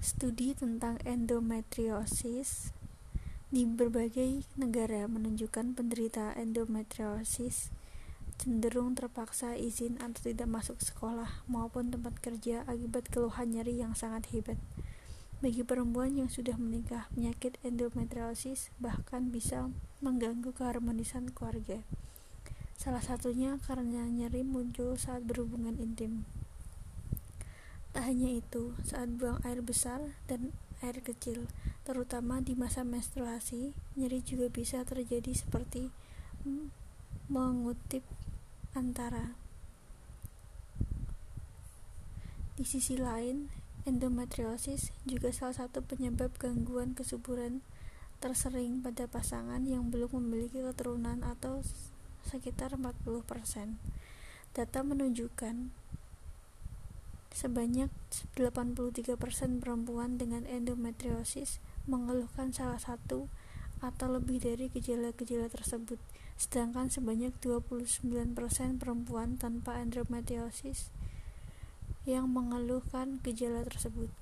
Studi tentang endometriosis di berbagai negara menunjukkan penderita endometriosis cenderung terpaksa izin atau tidak masuk sekolah maupun tempat kerja akibat keluhan nyeri yang sangat hebat. Bagi perempuan yang sudah menikah, penyakit endometriosis bahkan bisa mengganggu keharmonisan keluarga. Salah satunya karena nyeri muncul saat berhubungan intim. Tak hanya itu, saat buang air besar dan air kecil, terutama di masa menstruasi, nyeri juga bisa terjadi seperti mengutip antara. Di sisi lain, endometriosis juga salah satu penyebab gangguan kesuburan tersering pada pasangan yang belum memiliki keturunan atau sekitar 40%. Data menunjukkan Sebanyak 83% perempuan dengan endometriosis mengeluhkan salah satu atau lebih dari gejala-gejala tersebut, sedangkan sebanyak 29% perempuan tanpa endometriosis yang mengeluhkan gejala tersebut.